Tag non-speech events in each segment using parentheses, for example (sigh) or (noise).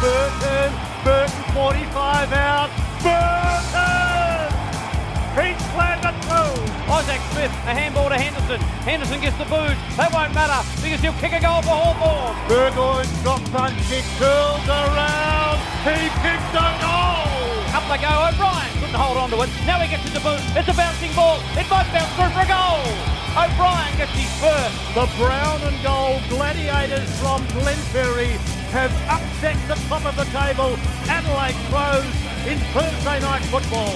Burton. Burton 45 out. Burton! He's slammed it through. Isaac Smith, a handball to Henderson. Henderson gets the boot. That won't matter because he'll kick a goal for Hawthorn. Burgoyne drop punch. He curls around. He kicks a goal. Up they go. O'Brien couldn't hold on to it. Now he gets it to boot. It's a bouncing ball. It might bounce through for a goal. O'Brien gets his first. The brown and gold gladiators from Glenferrie have upset the top of the table. Adelaide Crows in Thursday night football.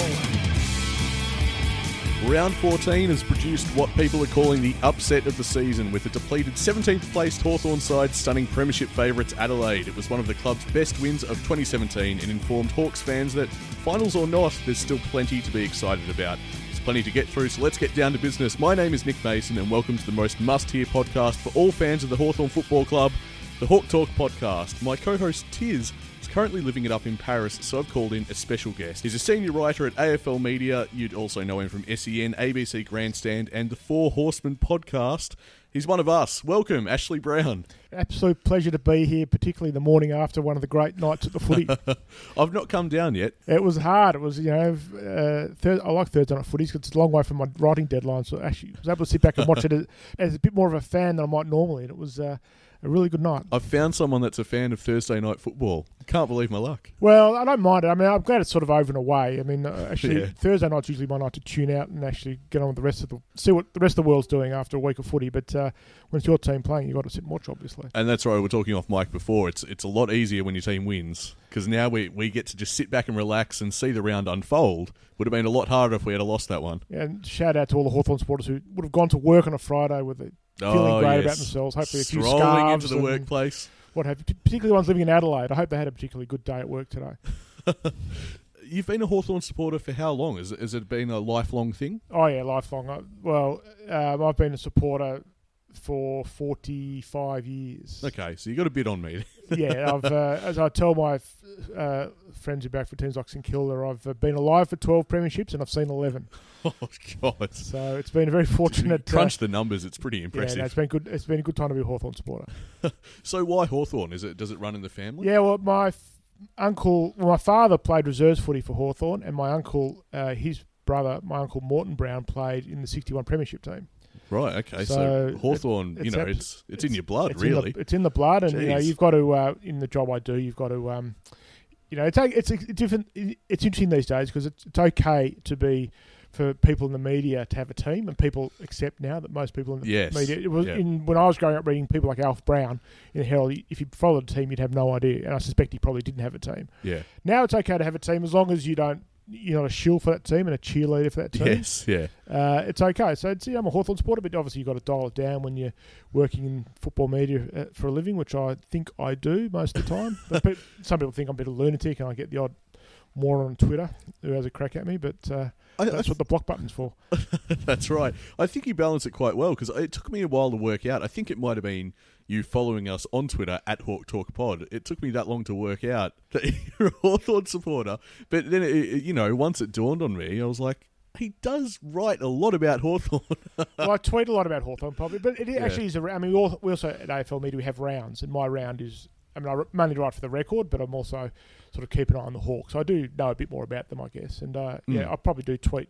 Round 14 has produced what people are calling the upset of the season, with the depleted 17th placed Hawthorn side stunning Premiership favourites Adelaide. It was one of the club's best wins of 2017 and informed Hawks fans that, finals or not, there's still plenty to be excited about. There's plenty to get through, so let's get down to business. My name is Nick Mason, and welcome to the most must hear podcast for all fans of the Hawthorn Football Club, the Hawk Talk podcast. My co host Tiz is currently living it up in Paris, so I've called in a special guest. He's a senior writer at AFL Media. You'd also know him from SEN, ABC Grandstand, and the Four Horsemen podcast. He's one of us. Welcome, Ashley Browne. Absolute pleasure to be here, particularly the morning after one of the great nights at the footy. (laughs) I've not come down yet. it was hard. It was, you know, uh, thir- I like Thursday night footy because it's a long way from my writing deadline. So actually, I was able to sit back and watch it (laughs) as, as a bit more of a fan than I might normally. And it was uh, a really good night. I've found someone that's a fan of Thursday night football. Can't believe my luck. Well, I don't mind it. I mean, I'm glad it's sort of over and away. I mean, uh, actually, Yeah. Thursday night's usually my night to tune out and actually get on with the rest of the see what the rest of the world's doing after a week of footy. But uh, when it's your team playing, you've got to sit and watch, obviously. And that's right. We are talking off mic before. It's it's a lot easier when your team wins because now we, we get to just sit back and relax and see the round unfold. Would have been a lot harder if we had lost that one. And shout out to all the Hawthorn supporters who would have gone to work on a Friday with it, feeling Oh, great yes. about themselves. Hopefully, a few Strolling scarves into the and workplace. What have you, particularly ones living in Adelaide. I hope they had a particularly good day at work today. (laughs) You've been a Hawthorn supporter for how long? Has, it- has it been a lifelong thing? Oh yeah, lifelong. I, well, um, I've been a supporter for forty-five years. Okay, so you got a bit on me. (laughs) yeah, I've uh, as I tell my f- uh, friends who back for teams like St Kilda, I've uh, been alive for twelve premierships and I've seen eleven. (laughs) oh God! So it's been a very fortunate. uh, Crunch the numbers. It's pretty yeah, impressive. no, it's been good. It's been a good time to be a Hawthorn supporter. (laughs) so why Hawthorn? Is it does it run in the family? Yeah, well, my f- uncle, well, my father played reserves footy for Hawthorn, and my uncle, uh, his brother, my uncle Morton Browne, played in the '61 Premiership team. Right. Okay. So, So Hawthorn, you know, it's it's it's, in your blood, it's in really. the, it's in the blood, and you know you've got to uh, in the job I do, you've got to, um, you know, it's a- it's a different. It's interesting these days because it's, it's okay to be for people in the media to have a team, and people accept now that most people in the Yes. media. It was Yeah. in when I was growing up reading people like Alf Brown in the Herald. If you followed a team, you'd have no idea, and I suspect he probably didn't have a team. yeah. Now it's okay to have a team as long as you don't. You're not a shill for that team and a cheerleader for that team. Yes. Yeah. Uh, it's okay. So yeah, I'm a Hawthorn supporter, but obviously you've got to dial it down when you're working in football media uh, for a living, which I think I do most of the time. (laughs) but some people think I'm a bit of a lunatic and I get the odd moron on Twitter who has a crack at me, but uh, I, I that's what the block button's for. (laughs) That's right. I think you balance it quite well because it took me a while to work out. I think it might have been you following us on Twitter at Hawk Talk Pod. It took me that long to work out (laughs) that you're a Hawthorn supporter. But then, it, you know, once it dawned on me, I was like, he does write a lot about Hawthorn. (laughs) well, I tweet a lot about Hawthorn probably, but it Yeah. actually is a. I mean, we al- we also at AFL Media we have rounds, and my round is. I mean, I mainly write for the record, but I'm also sort of keep an eye on the Hawks. So I do know a bit more about them, I guess. And uh, yeah, Mm. I probably do tweet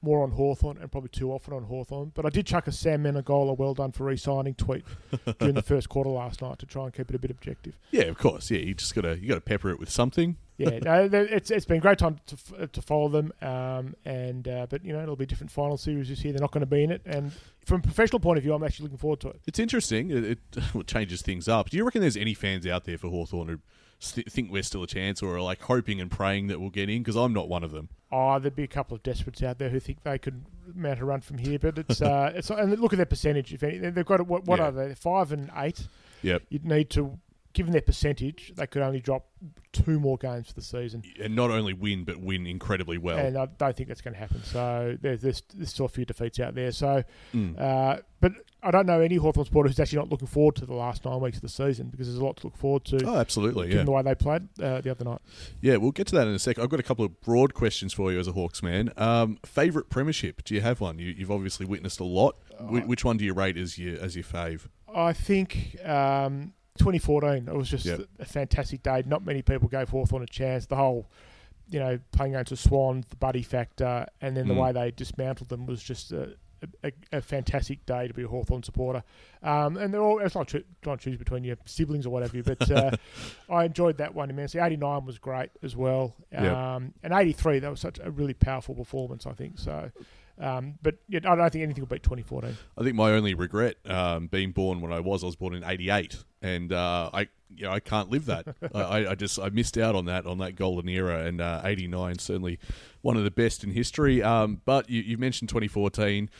more on Hawthorn and probably too often on Hawthorn. But I did chuck a Sam Menegola well done for re-signing tweet (laughs) during the first quarter last night to try and keep it a bit objective. yeah, of course. Yeah, you just gotta you gotta pepper it with something. Yeah, (laughs) no, it's it's been a great time to to follow them, um, and uh, but you know it'll be different final series this year. They're not going to be in it, and from a professional point of view, I'm actually looking forward to it. It's interesting. It, it (laughs) well, changes things up. Do you reckon there's any fans out there for Hawthorn who st- think we're still a chance or are like hoping and praying that we'll get in? Because I'm not one of them. Oh, there'd be a couple of desperates out there who think they could mount a run from here, but it's uh, (laughs) it's and look at their percentage. If any, they've got what, what Yeah. are they? Five and eight. Yep. You'd need to, given their percentage, they could only drop two more games for the season, And not only win, but win incredibly well. and I don't think that's going to happen. So there's, there's there's still a few defeats out there. So, Mm. uh, but I don't know any Hawthorn supporter who's actually not looking forward to the last nine weeks of the season because there's a lot to look forward to. Oh, absolutely. Given Yeah. the way they played uh, the other night. Yeah, we'll get to that in a sec. I've got a couple of broad questions for you as a Hawks man. Um, favorite premiership? Do you have one? You, you've obviously witnessed a lot. Wh- which one do you rate as your as your fave? I think um, 2014. It was just Yep. a fantastic day. Not many people gave Hawthorn a chance. The whole, you know, playing against the Swans, the buddy factor, and then the Mm. way they dismantled them was just a, a, a fantastic day to be a Hawthorn supporter. Um, and they're all, it's not tr- trying to choose between your siblings or whatever, but uh, (laughs) I enjoyed that one immensely. 89 was great as well. Yep. Um, and 83, that was such a really powerful performance, I think. So, um, but I don't think anything will beat 2014. I think my only regret um, being born when I was, I was born in '88, and uh, I, you know, I can't live that. (laughs) I, I just I missed out on that on that golden era, and uh, '89 certainly one of the best in history. Um, but you, you mentioned 2014,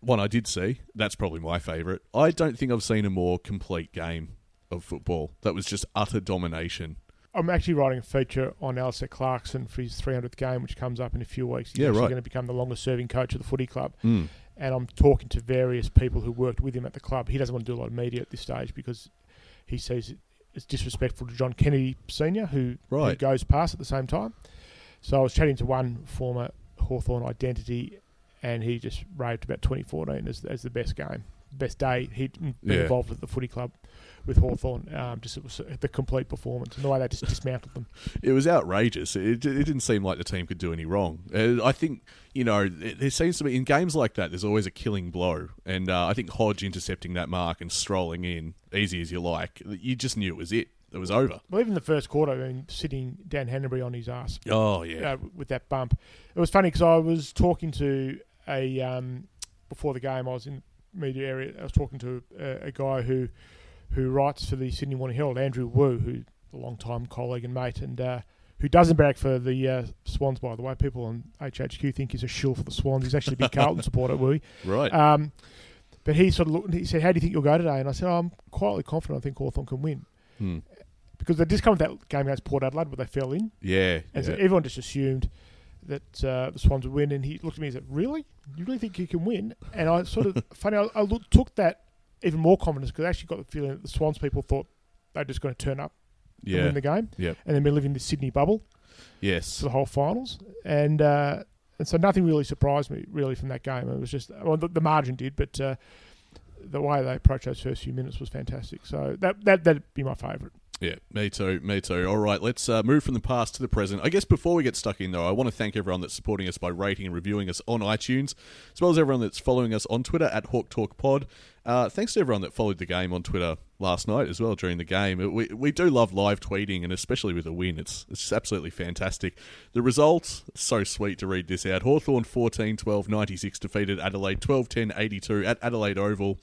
one I did see. That's probably my favourite. I don't think I've seen a more complete game of football. That was just utter domination. I'm actually writing a feature on Alastair Clarkson for his 300th game, which comes up in a few weeks. He's Yeah, actually right. going to become the longest serving coach of the footy club. Mm. And I'm talking to various people who worked with him at the club. He doesn't want to do a lot of media at this stage because he sees it's disrespectful to John Kennedy Sr., who, who goes past at the same time. So I was chatting to one former Hawthorn identity, and he just raved about 2014 as, as the best game, best day he'd been Yeah. involved at the footy club with Hawthorn. Um, just it was the complete performance and the way they just dismantled them. (laughs) It was outrageous. It, it didn't seem like the team could do any wrong. Uh, I think you know it, there seems to be in games like that. There's always a killing blow, and uh, I think Hodge intercepting that mark and strolling in, easy as you like, you just knew it was it. It was over. Well, even the first quarter, I mean, sitting Dan Hannebery on his ass Oh yeah, uh, with that bump. It was funny because I was talking to a um, before the game. I was in media area. I was talking to a, a guy who who writes for the Sydney Morning Herald, Andrew Wu, who's a long time colleague and mate, and uh, who doesn't back for the uh, Swans. By the way, people on HHQ think he's a shill for the Swans. He's actually a big (laughs) Carlton supporter, Wu. right. Um, but he sort of looked. He said, "How do you think you'll go today?" And I said, oh, "I'm quietly confident. I think Hawthorn can win." Hmm. Because they just come with that game against Port Adelaide where they fell in, Yeah, and so yeah. everyone just assumed that uh, the Swans would win. And he looked at me and said, "Really? You really think you can win?" And I sort of (laughs) funny. I, I look, took that even more confidence because I actually got the feeling that the Swans people thought they're just going to turn up and win the game, Yep. and then be living the Sydney bubble yes. for the whole finals. And uh, and so nothing really surprised me really from that game. It was just well, the, the margin did, but uh, the way they approached those first few minutes was fantastic. So that that that'd be my favourite. Yeah, me too, me too. All right, let's uh, move from the past to the present. I guess before we get stuck in, though, I want to thank everyone that's supporting us by rating and reviewing us on iTunes, as well as everyone that's following us on Twitter at Hawk Talk Pod. Uh, thanks to everyone that followed the game on Twitter last night as well during the game. We, we do love live tweeting, and especially with a win, it's it's absolutely fantastic. The results, so sweet to read this out. Hawthorn 14 12 96 defeated Adelaide 12 10 82 at Adelaide Oval.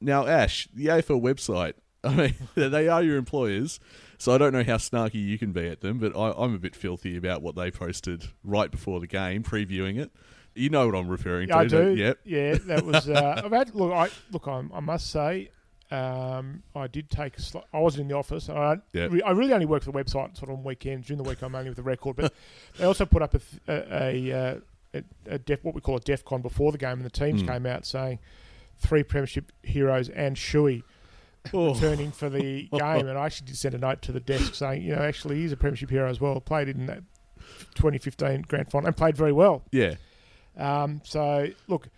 Now, Ash, the AFL website, I mean, (laughs) they are your employers, so I don't know how snarky you can be at them, but I, I'm a bit filthy about what they posted right before the game, previewing it. You know what I'm referring to. I do. Yep. Yeah, that was. Uh, (laughs) I've had look. I look. I, I must say, um, I did take. A sli- I wasn't in the office. I, Yeah. re- I really only work for the website sort of on weekends. During the week, I'm only with the record. But (laughs) they also put up a, a, a, uh, a, a def, what we call a DEFCON before the game, and the teams Mm. came out saying three premiership heroes and Shui Oh, (laughs) returning for the game. And I actually did send a note to the desk saying, you know, actually he's a premiership hero as well. Played in that 2015 grand final and played very well. yeah. Um, so look,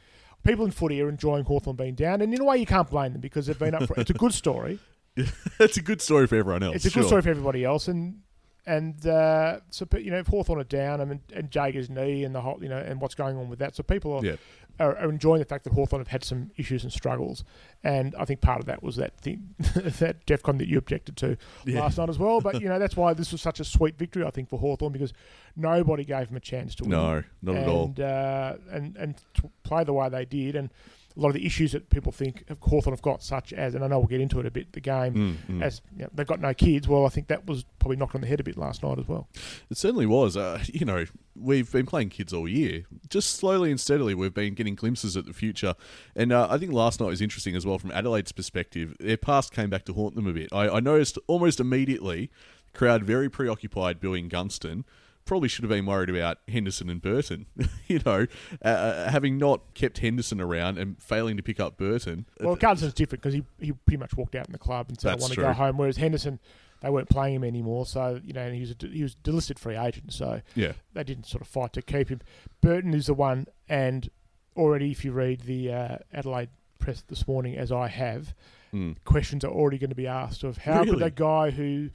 people in footy are enjoying Hawthorn being down, and in a way you can't blame them because they've been up for. It's a good story. (laughs) it's a good story for everyone else. It's a sure. good story for everybody else, and and uh, so you know if Hawthorn are down, I mean, and Jaeger's knee and the whole you know and what's going on with that, so people are, Yeah. Are, are enjoying the fact that Hawthorn have had some issues and struggles, and I think part of that was that thing (laughs) that DEFCON that you objected to Yeah. last night as well. But you know that's why this was such a sweet victory, I think, for Hawthorn because nobody gave them a chance to win No, not and, at all. Uh, and and play the way they did, and a lot of the issues that people think Hawthorn have got, such as, and I know we'll get into it a bit, the game, Mm, mm. as you know, they've got no kids. Well, I think that was probably knocked on the head a bit last night as well. It certainly was. Uh, you know, we've been playing kids all year. Just slowly and steadily, we've been getting glimpses at the future. And uh, I think last night was interesting as well from Adelaide's perspective. Their past came back to haunt them a bit. I, I noticed almost immediately, the crowd very preoccupied booing Gunston. Probably should have been worried about Henderson and Burton. (laughs) you know, uh, uh, having not kept Henderson around and failing to pick up Burton. Well, Gunston's different because he, he pretty much walked out in the club and said, That's I want true. to go home. Whereas Henderson, they weren't playing him anymore. So, you know, and he was a, he was a delisted free agent. So yeah, they didn't sort of fight to keep him. Burton is the one, and already if you read the uh, Adelaide press this morning as I have, Mm. questions are already going to be asked of how Really? could that guy who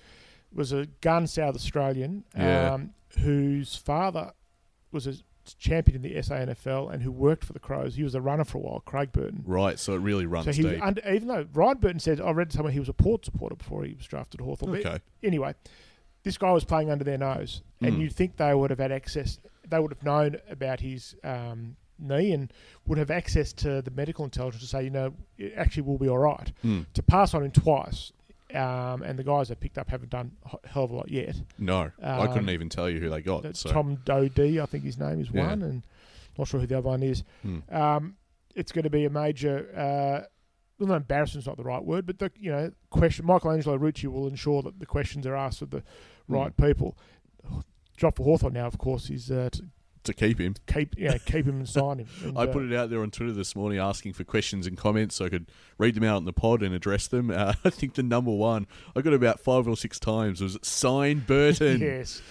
was a gun South Australian, Yeah. um, whose father was a champion in the SANFL and who worked for the Crows, he was a runner for a while, Craig Burton. Right, so it really runs So he deep. under, even though Ryan Burton said, I read somewhere he was a Port supporter before he was drafted to Hawthorn. okay. Anyway, this guy was playing under their nose, and Mm. you'd think they would have had access. They would have known about his um, knee and would have access to the medical intelligence to say, you know, it actually will be all right. Mm. To pass on him twice, um, and the guys they picked up haven't done a hell of a lot yet. No, I couldn't Um, even tell you who they got. So. Tom Doedee, I think his name is Yeah. one, and not sure who the other one is. Mm. Um, it's going to be a major. Uh, well, no, embarrassment's not the right word, but the you know question. Michelangelo Rucci will ensure that the questions are asked of the Hmm. right people. For Hawthorn now, of course, is uh, to keep him. keep yeah, keep him and sign him. (laughs) And, I uh, put it out there on Twitter this morning asking for questions and comments so I could read them out in the pod and address them. Uh, (laughs) I think the number one I got about five or six times was sign Burton. (laughs) yes,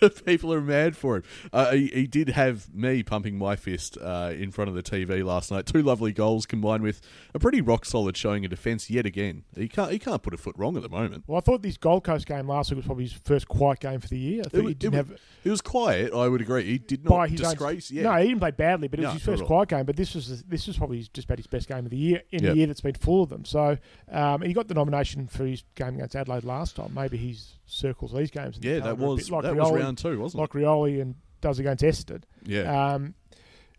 (laughs) People are mad for him. Uh, he, he did have me pumping my fist uh, in front of the TV last night. Two lovely goals combined with a pretty rock solid showing of defence yet again. He can't he can't put a foot wrong at the moment. well, I thought this Gold Coast game last week was probably his first quiet game for the year. I think wa- he didn't wa- have It was quiet. I would agree. He did not his own- disgrace. yeah, No, he didn't play badly, but it was No, his first quiet game. But this was this was probably just about his best game of the year in Yep. a year that's been full of them. So um, he got the nomination for his game against Adelaide last time. Maybe he's circles these games. yeah, that was like that was Rioli, round two, wasn't like Rioli and does against it? Yeah. Um,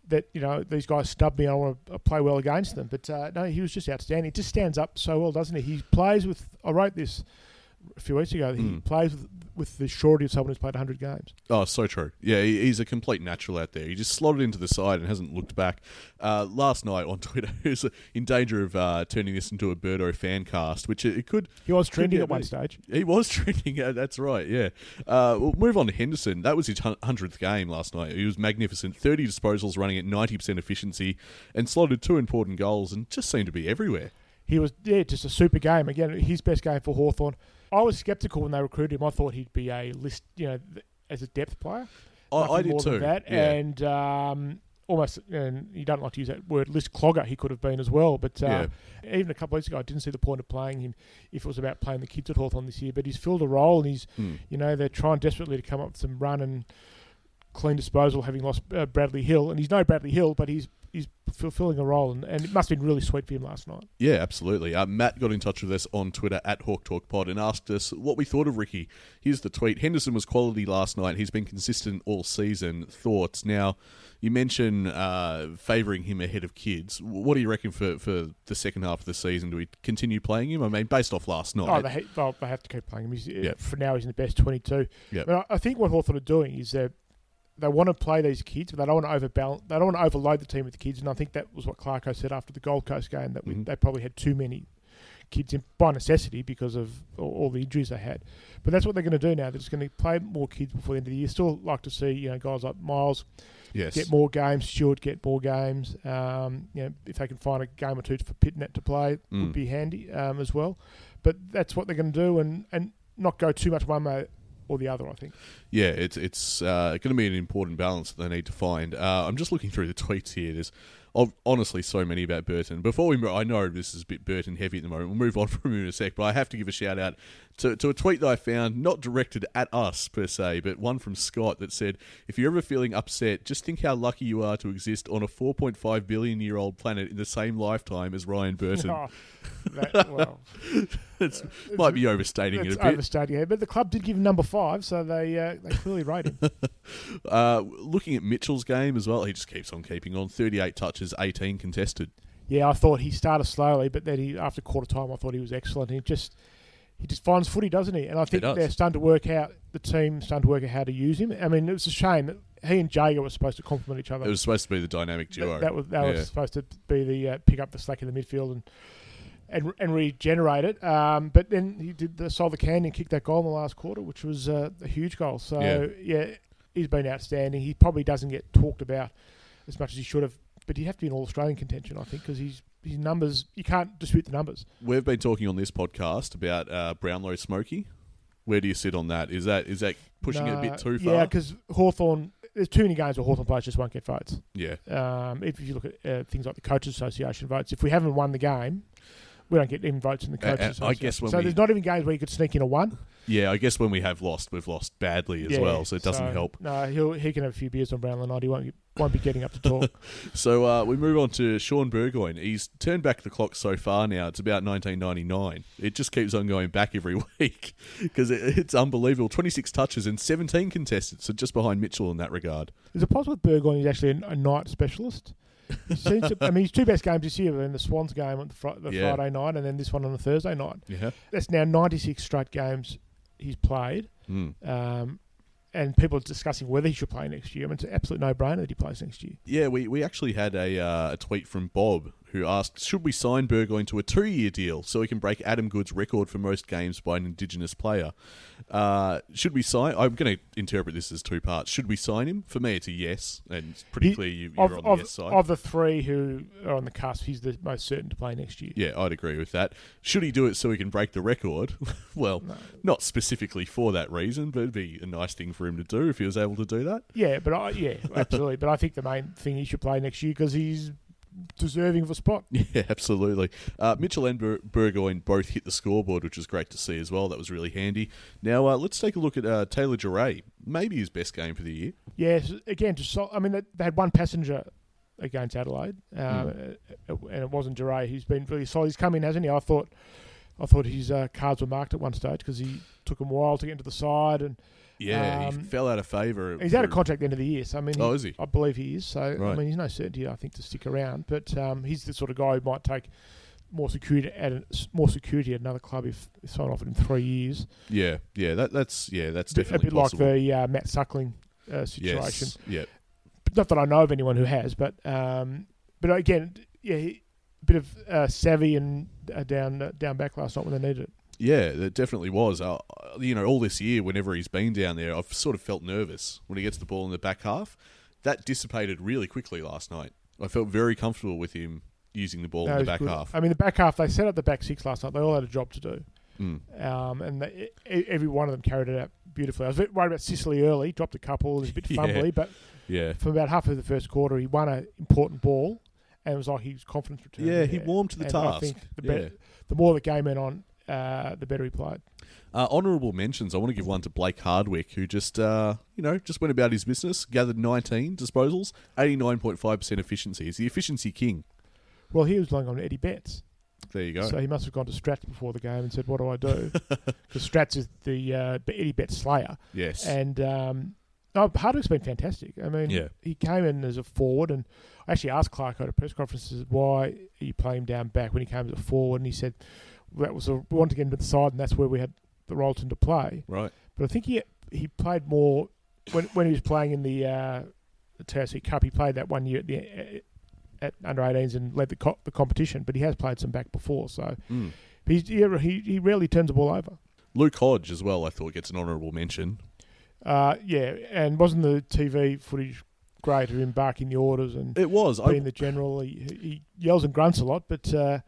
that you know these guys snub me. I want to play well against them, but uh, no, he was just outstanding. He just stands up so well, doesn't he? He plays with. I wrote this a few weeks ago. He Mm. plays with, with the surety of someone who's played 100 games. Oh, so true. Yeah, he, he's a complete natural out there. He just slotted into the side and hasn't looked back. Uh, last night on (laughs) Twitter, he was in danger of uh, turning this into a Birdo fan cast, which it, it could. He was trending at one stage. He was (laughs) trending. Yeah, that's right. Yeah. Uh, we'll move on to Henderson. That was his hundredth game last night. He was magnificent. Thirty disposals, running at ninety percent efficiency, and slotted two important goals, and just seemed to be everywhere. He was yeah, just a super game. Again, his best game for Hawthorn. I was skeptical when they recruited him. I thought he'd be a list, you know, th- as a depth player. I, I did more too. Than that. yeah. And um, almost, and you don't like to use that word, list clogger. He could have been as well. But uh, even a couple of weeks ago, I didn't see the point of playing him if it was about playing the kids at Hawthorn this year. But he's filled a role, and he's, Hmm. you know, they're trying desperately to come up with some run and clean disposal, having lost uh, Bradley Hill, and he's no Bradley Hill, but he's he's fulfilling a role, and, and it must have been really sweet for him last night. Yeah, absolutely. Uh, Matt got in touch with us on Twitter at Hawk Talk Pod and asked us what we thought of Ricky. Here's the tweet: Henderson was quality last night. He's been consistent all season. Thoughts? Now, you mentioned uh, favouring him ahead of kids. What do you reckon for, for the second half of the season? Do we continue playing him? I mean, based off last night. Oh, they, ha- well, they have to keep playing him. He's, Yeah. For now, he's in the best 22. Yeah. But I, I think what Hawthorn are doing is that they want to play these kids, but they don't want to overbalance. They don't want to overload the team with the kids. And I think that was what Clarko said after the Gold Coast game that we, Mhm. they probably had too many kids in by necessity because of all, all the injuries they had. But that's what they're going to do now. They're just going to play more kids before the end of the year. Still like to see you know guys like Miles yes. get more games, Stewart get more games. Um, you know, if they can find a game or two for Pittonet to play, Mm. would be handy um, as well. But that's what they're going to do, and, and not go too much one way or the other. I think. Yeah, it's it's uh, going to be an important balance that they need to find. Uh, I'm just looking through the tweets here. There's honestly so many about Burton. Before we, I know this is a bit Burton heavy at the moment. We'll move on (laughs) from him in a sec, but I have to give a shout out to, to a tweet that I found, not directed at us per se, but one from Scott that said, "If you're ever feeling upset, just think how lucky you are to exist on a 4.5 billion year old planet in the same lifetime as Ryan Burton." Oh, (laughs) that, well, It's might be overstating it a bit. overstating it. But the club did give him number five, so they uh, they clearly rate him. (laughs) Uh, looking at Mitchell's game as well, he just keeps on keeping on. 38 touches, 18 contested. yeah, I thought he started slowly, but then he after quarter time, I thought he was excellent. He just he just finds footy, doesn't he? And I think they're starting to work out the team starting to work out how to use him. I mean, it was a shame that he and Jaeger were supposed to complement each other. It was supposed to be the dynamic duo. That, that was that Yeah. was supposed to be the uh, pick up the slack in the midfield and and and regenerate it. Um, but then he did the solve the can and kicked that goal in the last quarter, which was uh, a huge goal. So Yeah. yeah. he's been outstanding. He probably doesn't get talked about as much as he should have, but he'd have to be in all Australian contention, I think, because he's his numbers. You can't dispute the numbers. We've been talking on this podcast about uh, Brownlow Smoky. Where do you sit on that? Is that is that pushing it a bit too far? Yeah, because Hawthorn there's too many games where Hawthorn players just won't get votes. Yeah. Um, if you look at uh, things like the Coaches Association votes, if we haven't won the game, we don't get even votes in the Coaches uh, I guess when so we- there's not even games where you could sneak in a one. Yeah, I guess when we have lost, we've lost badly as Yeah, well, so it doesn't so, help. No, he'll he can have a few beers on Brownlow night. He won't won't be getting up to talk. (laughs) So uh, we move on to Shaun Burgoyne. He's turned back the clock so far now. It's about 1999. It just keeps on going back every (laughs) week because it, it's unbelievable. 26 touches and 17 contested, so just behind Mitchell in that regard. Is it possible that Burgoyne is actually a, a night specialist? (laughs) To, I mean, his two best games this year were in the Swans game on the, fr- the Yeah. Friday night, and then this one on the Thursday night. Yeah. That's now 96 straight games he's played. Mm. Um, and people are discussing whether he should play next year. I mean, it's an absolute no-brainer that he plays next year. Yeah, we, we actually had a, uh, a tweet from Bob who asked, should we sign Burgoyne to a two-year deal so he can break Adam Goodes' record for most games by an Indigenous player? Uh, should we sign? I'm going to interpret this as two parts. Should we sign him? For me, it's a yes, and it's pretty He- clear you, you're Of, on the of, yes side. of the three who are on the cusp, he's the most certain to play next year. Yeah, I'd agree with that. Should he do it so he can break the record? (laughs) well, not specifically for that reason, but it'd be a nice thing for him to do if he was able to do that. Yeah, but I, yeah, absolutely. but I think the main thing he should play next year because he's deserving of a spot. (laughs) Yeah, absolutely. Uh, Mitchell and Bur- Burgoyne both hit the scoreboard, which was great to see as well. That was really handy. Now, uh, let's take a look at uh, Taylor Duryea. Maybe his best game for the year. Yes, again, just so, I mean, they, they had one passenger against Adelaide, um, Mm. and it wasn't Duryea. He's been really solid. He's come in, hasn't he? I thought, I thought his uh, cards were marked at one stage because he took him a while to get into the side, and Yeah, he Um, fell out of favour. he's out of contract at the end of the year. So I mean, Oh, is he? I believe he is. So I mean, he's no certainty. I think to stick around, but um, he's the sort of guy who might take more security at a, more security at another club if, if someone offered him three years. Yeah, yeah, that, that's yeah, that's A bit, a definitely bit like the uh, Matt Suckling uh, situation. yes, yeah, Not that I know of anyone who has, but um, but again, yeah, he, a bit of uh, savvy and uh, down uh, down back last night when they needed it. Yeah, it definitely was. Uh, you know, all this year, whenever he's been down there, I've sort of felt nervous when he gets the ball in the back half. That dissipated really quickly last night. I felt very comfortable with him using the ball in the back good. half. I mean, the back half they set up the back six last night. They all had a job to do, Mm. um, and they, every one of them carried it out beautifully. I was a bit worried about Sicily early, dropped a couple, he was a bit (laughs) Yeah. fumbly, but Yeah, from about half of the first quarter, he won an important ball, and it was like his confidence returned. yeah, he warmed to the And I task. think the, yeah. the more the game went on, uh, the better he played. Uh, honourable mentions. I want to give one to Blake Hardwick, who just, uh, you know, just went about his business, gathered 19 disposals, 89.5% efficiency. He's the efficiency king. Well, he was relying on Eddie Betts. There you go. So he must have gone to Strats before the game and said, "What do I do?" (laughs) Because Strats is the uh, Eddie Betts slayer, yes. and um, oh, Hardwick's been fantastic. I mean, Yeah. he came in as a forward, and I actually asked Clark at a press conference why you playing him down back when he came as a forward, and he said that was a, we wanted to get him to the side, and that's where we had the Rolton to play. right. But I think he he played more when when he was playing in the uh, the TAC Cup. He played that one year at the at under 18s and led the co- the competition. But he has played some back before, so Mm. he's yeah, he he rarely turns the ball over. Luke Hodge as well, I thought, gets an honourable mention. Uh, yeah, and wasn't the TV footage great of him barking the orders and It was. being I, the general? He, he yells and grunts a lot, but. Uh,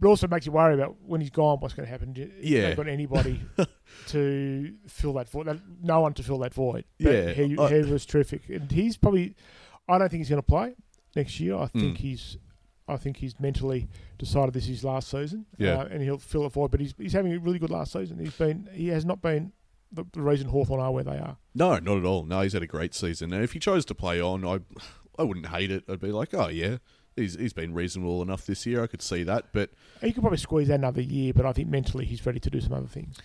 but also makes you worry about when he's gone, what's going to happen. You- Yeah. Got anybody (laughs) to fill that void. that- No one to fill that void. But Yeah, he, I- he was terrific, and he's probably. I don't think he's going to play next year. I think Mm. he's. I think he's mentally decided this is his last season. Yeah. uh, and he'll fill it void. But he's he's having a really good last season. He's been. He has not been the, the reason Hawthorn are where they are. no, not at all. No, he's had a great season. And if he chose to play on, I, I wouldn't hate it. I'd be like, oh, yeah, he's, he's been reasonable enough this year. I could see that. But, He could probably squeeze that another year, but I think mentally he's ready to do some other things.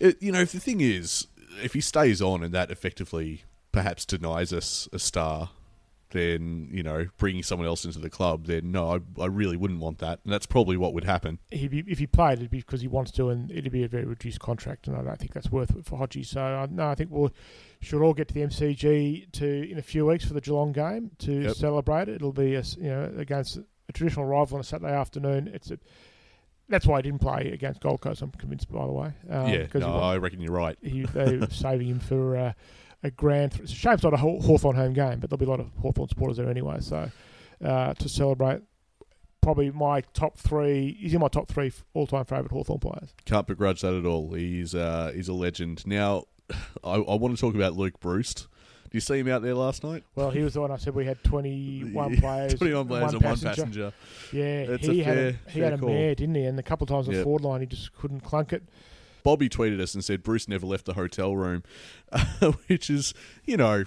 it, you know, if the thing is, if he stays on and that effectively perhaps denies us a star, then, you know, bringing someone else into the club, then no, I, I really wouldn't want that. And that's probably what would happen. He'd be, if he played, it'd be because he wants to, and it'd be a very reduced contract, and I don't think that's worth it for Hodgie. So uh, no, I think we'll should all get to the MCG to in a few weeks for the Geelong game to Yep. celebrate it. It'll be a, you know against a traditional rival on a Saturday afternoon. It's a, that's why he didn't play against Gold Coast. I'm convinced, by the way. Um, yeah, no, I reckon you're right. he, they were (laughs) saving him for uh, a grand. Th- shame it's not a Haw- Hawthorn home game, but there'll be a lot of Hawthorn supporters there anyway. So uh, to celebrate, probably my top three. He's in my top three all time favourite Hawthorn players. Can't begrudge that at all. He's uh, he's a legend. Now, (laughs) I, I want to talk about Luke Breust Do you see him out there last night? Well, he was the one I said we had 21 (laughs) Yeah, players. 21 players and one passenger. Yeah, That's he a had fair- a, he had a mare, didn't he? And a couple of times on Yep. the forward line, he just couldn't clunk it. Bobby tweeted us and said Breust never left the hotel room, (laughs) which is, you know,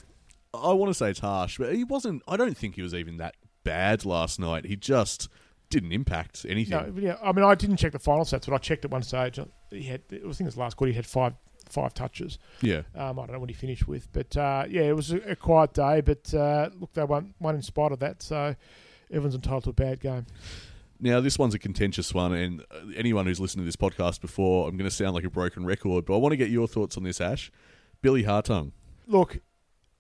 I want to say it's harsh, but he wasn't. I don't think he was even that bad last night. He just didn't impact anything. No, yeah, I mean, I didn't check the final stats, but I checked at one stage. He had, I think it was last quarter, he had five five touches. Yeah, Um, I don't know what he finished with, but uh, yeah, it was a, a quiet day. But uh, look, they won, won in spite of that, so everyone's entitled to a bad game. Now, this one's a contentious one, and uh, anyone who's listened to this podcast before, I'm going to sound like a broken record, but I want to get your thoughts on this, Ash. Billy Hartung. Look,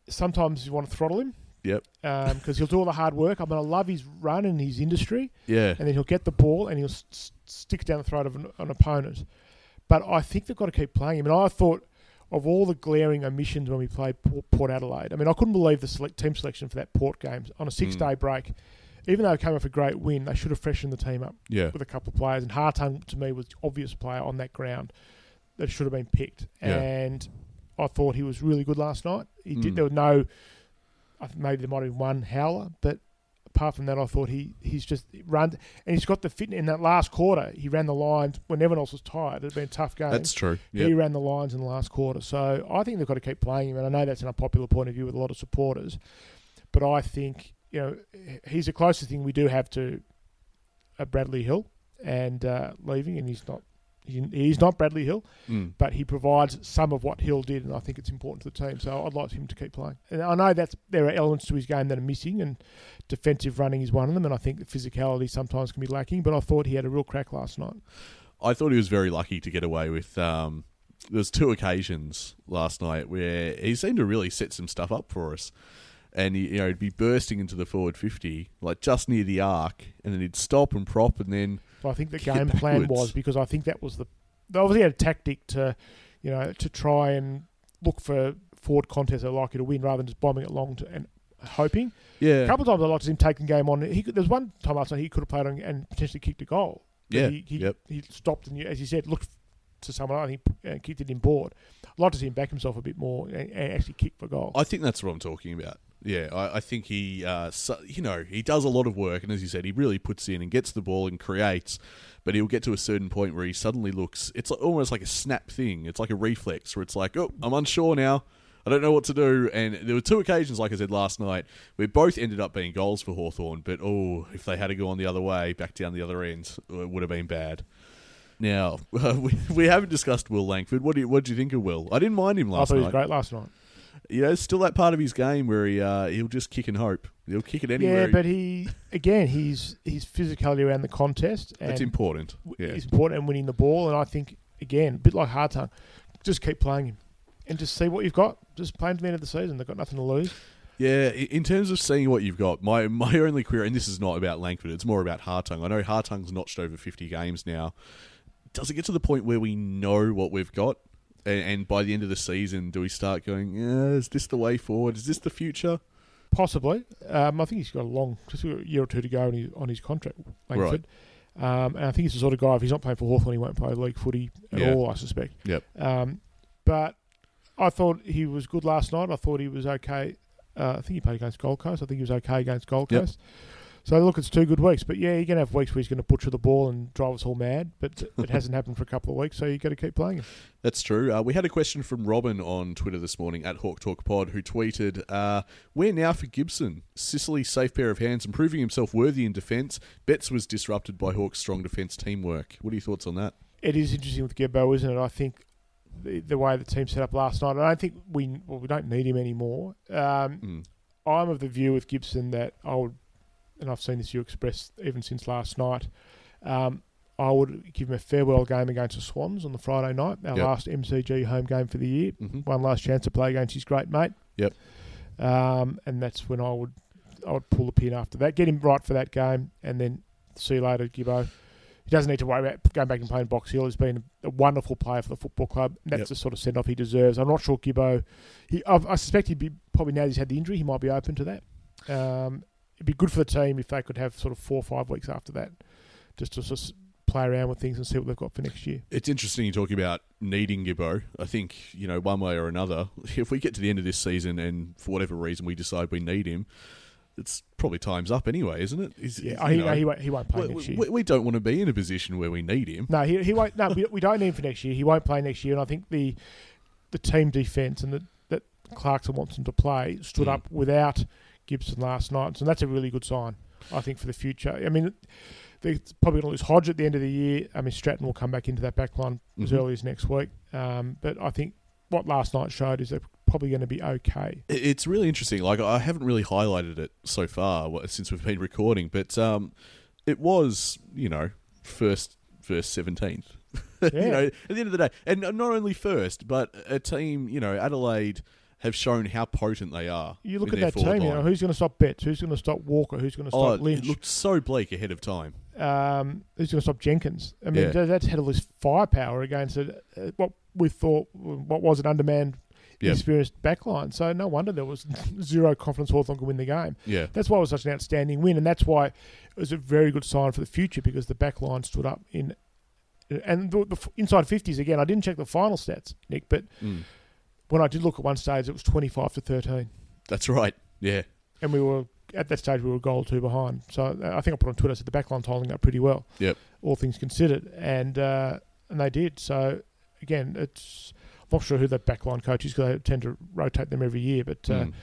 sometimes you want to throttle him Yep. because he'll do all the hard work. I mean, I love his run and his industry. Yeah. and then he'll get the ball and he'll stick it down the throat of an, an opponent. But I think they've got to keep playing him. And I thought of all the glaring omissions when we played Port, Adelaide. I mean, I couldn't believe the select team selection for that Port game on a six-day break. Even though it came off a great win, they should have freshened the team up Yeah. with a couple of players. And Hartung, to me, was the obvious player on that ground that should have been picked. Yeah. And I thought he was really good last night. He did. Mm. There was no. I think maybe there might have been one howler, but apart from that, I thought he he's just run and he's got the fit in that last quarter. He ran the lines when everyone else was tired. It had been a tough game. That's true. He ran the lines in the last quarter. So I think they've got to keep playing him. And I know that's an unpopular point of view with a lot of supporters, but I think you know he's the closest thing we do have to a Bradley Hill and uh, leaving, and he's not. He, he's not Bradley Hill, Mm. but he provides some of what Hill did, and I think it's important to the team. So I'd like him to keep playing. And I know that's there are elements to his game that are missing, and defensive running is one of them. And I think the physicality sometimes can be lacking. But I thought he had a real crack last night. I thought he was very lucky to get away with. Um, there was two occasions last night where he seemed to really set some stuff up for us, and he, you know he'd be bursting into the forward fifty, like just near the arc, and then he'd stop and prop, and then But I think the game plan was because I think that was the they obviously had a tactic to, you know, to try and look for forward contests that are likely to win rather than just bombing it long to, and hoping. Yeah. A couple of times I liked him taking game on. He could, there was one time last night he could have played on and potentially kicked a goal. Yeah, he, he, yep. he stopped and as you said looked to someone and he uh, kicked it in board. I'd like to see him back himself a bit more and, and actually kick for goal. I think that's what I'm talking about. Yeah, I, I think he, uh, so, you know, he does a lot of work, and as you said, he really puts in and gets the ball and creates. But he'll get to a certain point where he suddenly looks. It's almost like a snap thing. It's like a reflex where it's like, oh, I'm unsure now. I don't know what to do. And there were two occasions, like I said last night, where both ended up being goals for Hawthorn. But oh, if they had to go on the other way, back down the other end, it would have been bad. Now (laughs) we, we haven't discussed Will Langford. What do you what do you think of Will? I didn't mind him I last thought he was great last night. You know, it's still that part of his game where he uh, he'll just kick and hope. He'll kick it anywhere. Yeah, but he again he's his physicality around the contest. And that's important. Yeah, It's important and winning the ball. And I think again, a bit like Hartung, just keep playing him and just see what you've got. Just play him to the end of the season. They've got nothing to lose. yeah. In terms of seeing what you've got, my (laughs) my only query, and this is not about Langford, it's more about Hartung. I know Hartung's notched over fifty games now. Does it get to the point where we know what we've got, and, and by the end of the season, do we start going, yeah, is this the way forward? Is this the future? Possibly. Um, I think he's got a long, just a year or two to go on his, on his contract, Langford. Um, and I think he's the sort of guy, if he's not playing for Hawthorn, he won't play league footy at Yeah. all, I suspect. Yep. Um, but I thought he was good last night. I thought he was okay. Uh, I think he played against Gold Coast. I think he was okay against Gold Yep. So look, it's two good weeks. But yeah, you're going to have weeks where he's going to butcher the ball and drive us all mad. But it hasn't (laughs) happened for a couple of weeks, so you got to keep playing him. That's true. Uh, we had a question from Robin on Twitter this morning at Hawk Talk Pod, who tweeted, uh, "Where now for Gibson? Sicily, safe pair of hands, and proving himself worthy in defence. Betts was disrupted by Hawk's strong defence teamwork. What are your thoughts on that? It is interesting with Gibbo, isn't it? I think the, the way the team set up last night. I don't think we well, we don't need him anymore. Um, Mm. I'm of the view with Gibson that I would, and I've seen this view expressed even since last night. Um, I would give him a farewell game against the Swans on the Friday night, our Yep. last MCG home game for the year. hmm One last chance to play against his great mate. Yep. Um, and that's when I would I would pull the pin after that, get him right for that game, and then see you later, Gibbo. He doesn't need to worry about going back and playing Box Hill. He's been a wonderful player for the football club. That's Yep. the sort of send off he deserves. I'm not sure Gibbo. He, I, I suspect he'd be probably now that he's had the injury, he might be open to that. Um, it'd be good for the team if they could have sort of four or five weeks after that, just to of play around with things and see what they've got for next year. It's interesting you talking about needing Gibbo. I think, you know, one way or another, (laughs) if we get to the end of this season and for whatever reason we decide we need him, it's probably time's up anyway, isn't it? Is- Yeah, he, know, no, he, won't, he won't play we, next year. we, we don't want to be in a position where we need him. No, he, he won't. No, we, we don't need him for next year. He won't play next year, and I think the the team defence and the, that Clarkson wants him to play stood Mm. up without Gibson last night, so that's a really good sign. I think for the future. I mean, they're probably going to lose Hodge at the end of the year. I mean, Stratton will come back into that back line as Mhm. early as next week. Um, but I think what last night showed is they're probably going to be okay. It's really interesting. Like I haven't really highlighted it so far since we've been recording, but um, it was you know first first seventeenth. (laughs) you know, at the end of the day, and not only first, but a team. You know, Adelaide have shown how potent they are. You look at that team. You know, who's going to stop Betts? Who's going to stop Walker? Who's going to Oh, stop Lynch? it looked so bleak ahead of time. um, who's going to stop Jenkins? I mean, Yeah. that's had all this firepower against a, uh, what we thought what was an undermanned, Yeah. experienced backline. So no wonder there was (laughs) zero confidence Hawthorn could win the game. Yeah, That's why it was such an outstanding win, and that's why it was a very good sign for the future because the backline stood up in. And the, the inside fifties again. I didn't check the final stats, Nick, but Mm. When I did look at one stage, it was twenty-five to thirteen. that's right. Yeah, and we were at that stage we were a goal or two behind. So uh, I think I put on Twitter I said the backline's holding up pretty well. Yep. All things considered, and uh, and they did. So again, it's I'm not sure who that backline coach is because they tend to rotate them every year, but uh, Mm.